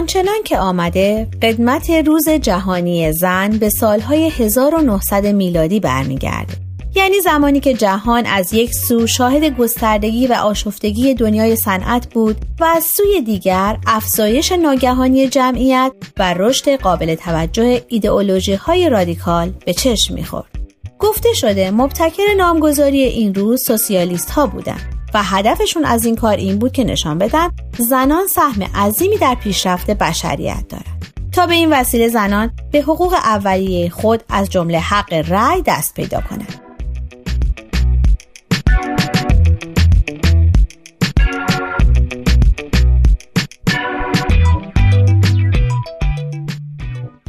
آنچنان که آمده قدمت روز جهانی زن به سالهای 1900 میلادی برمیگرده یعنی زمانی که جهان از یک سو شاهد گستردگی و آشفتگی دنیای صنعت بود و از سوی دیگر افزایش ناگهانی جمعیت و رشد قابل توجه ایدئولوژی های رادیکال به چشم می‌خورد. گفته شده مبتکر نامگذاری این روز سوسیالیست ها بودند و هدفشون از این کار این بود که نشان بدن زنان سهم عظیمی در پیشرفت بشریت دارند تا به این وسیله زنان به حقوق اولیه خود از جمله حق رأی دست پیدا کنند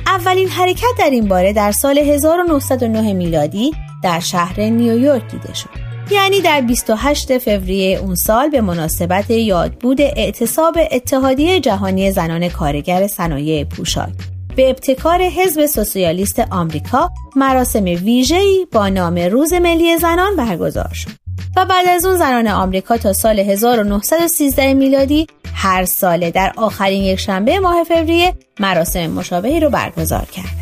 اولین حرکت در این باره در سال 1909 میلادی در شهر نیویورک دیده شد. یعنی در 28 فوریه اون سال به مناسبت یادبود اعتصاب اتحادیه جهانی زنان کارگر صنایع پوشاک به ابتکار حزب سوسیالیست آمریکا مراسم ویژه‌ای با نام روز ملی زنان برگزار شد و بعد از اون زنان آمریکا تا سال 1913 میلادی هر ساله در آخرین یک شنبه ماه فوریه مراسم مشابهی رو برگزار کردند.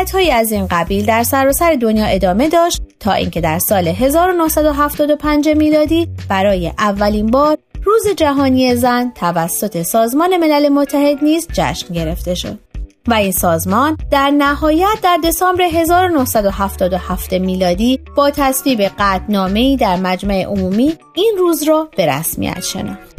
فعالیت های از این قبیل در سراسر دنیا ادامه داشت تا اینکه در سال 1975 میلادی برای اولین بار روز جهانی زن توسط سازمان ملل متحد نیز جشن گرفته شد. و این سازمان در نهایت در دسامبر 1977 میلادی با تصویب قطعنامه‌ای در مجمع عمومی این روز را به رسمیت شناخت.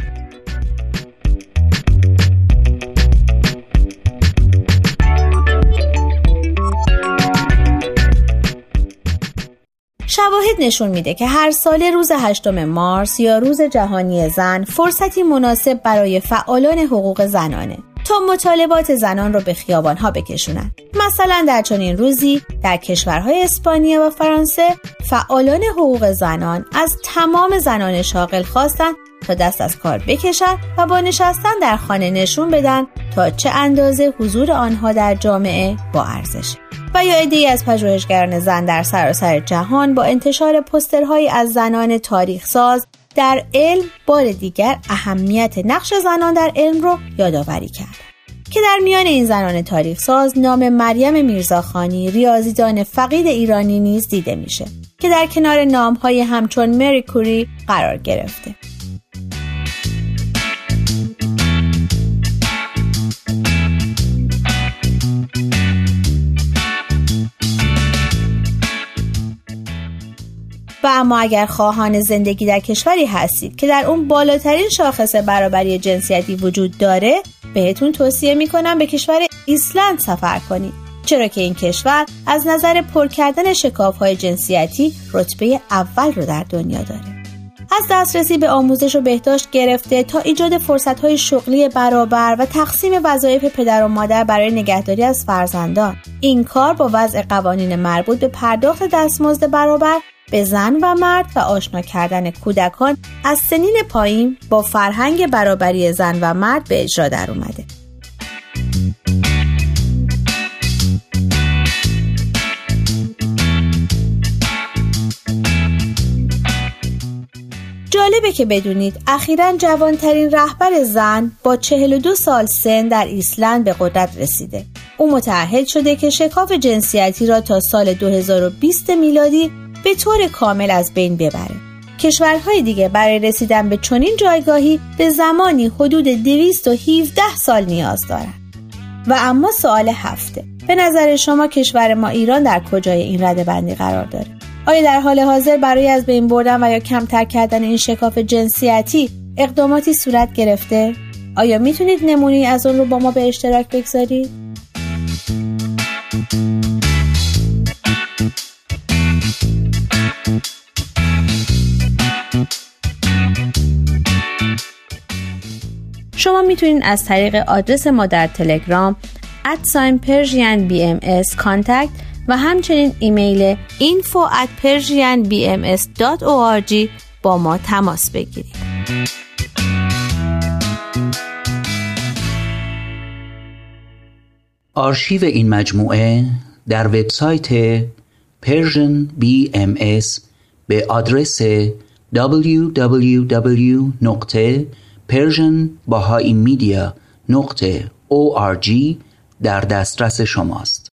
شواهد نشون میده که هر سال روز 8 مارس یا روز جهانی زن فرصتی مناسب برای فعالان حقوق زنانه تا مطالبات زنان رو به خیابان ها بکشونن. مثلا در چنین روزی در کشورهای اسپانیا و فرانسه فعالان حقوق زنان از تمام زنان شاغل خواستند تا دست از کار بکشند و با نشستن در خانه نشون بدن تا چه اندازه حضور آنها در جامعه با ارزشه و یا ای از پژوهشگران زن در سراسر جهان با انتشار پسترهایی از زنان تاریخ ساز در علم بار دیگر اهمیت نقش زنان در علم رو یادآوری کرد. که در میان این زنان تاریخ ساز نام مریم میرزاخانی ریاضیدان فقید ایرانی نیز دیده میشه که در کنار نامهای همچون مری کوری قرار گرفته. و اما اگر خواهان زندگی در کشوری هستید که در اون بالاترین شاخص برابری جنسیتی وجود داره بهتون توصیه می‌کنم به کشور ایسلند سفر کنید. چرا که این کشور از نظر پر کردن شکاف های جنسیتی رتبه اول رو در دنیا داره. از دسترسی به آموزش و بهداشت گرفته تا ایجاد فرصت های شغلی برابر و تقسیم وظایف پدر و مادر برای نگهداری از فرزندان این کار با وضع قوانین مربوط به پرداخت دستمزد برابر به زن و مرد و آشنا کردن کودکان از سنین پایین با فرهنگ برابری زن و مرد به اجرا در اومده. جالبه که بدونید اخیرا جوانترین رهبر زن با 42 سال سن در ایسلند به قدرت رسیده. او متعهد شده که شکاف جنسیتی را تا سال 2020 میلادی به طور کامل از بین ببره کشورهای دیگه برای رسیدن به چنین جایگاهی به زمانی حدود 217 سال نیاز دارند و اما سوال هفته به نظر شما کشور ما ایران در کجای این رده بندی قرار داره آیا در حال حاضر برای از بین بردن و یا کمتر کردن این شکاف جنسیتی اقداماتی صورت گرفته؟ آیا می‌تونید نمونی از اون رو با ما به اشتراک بگذارید؟ شما می‌تونید از طریق آدرس ما در تلگرام ادساین پرژین بی ام و همچنین ایمیل info at persianbms.org با ما تماس بگیرید. آرشیو این مجموعه در وبسایت Persian BMS به آدرس www.persianbahaimedia.org در دسترس شماست.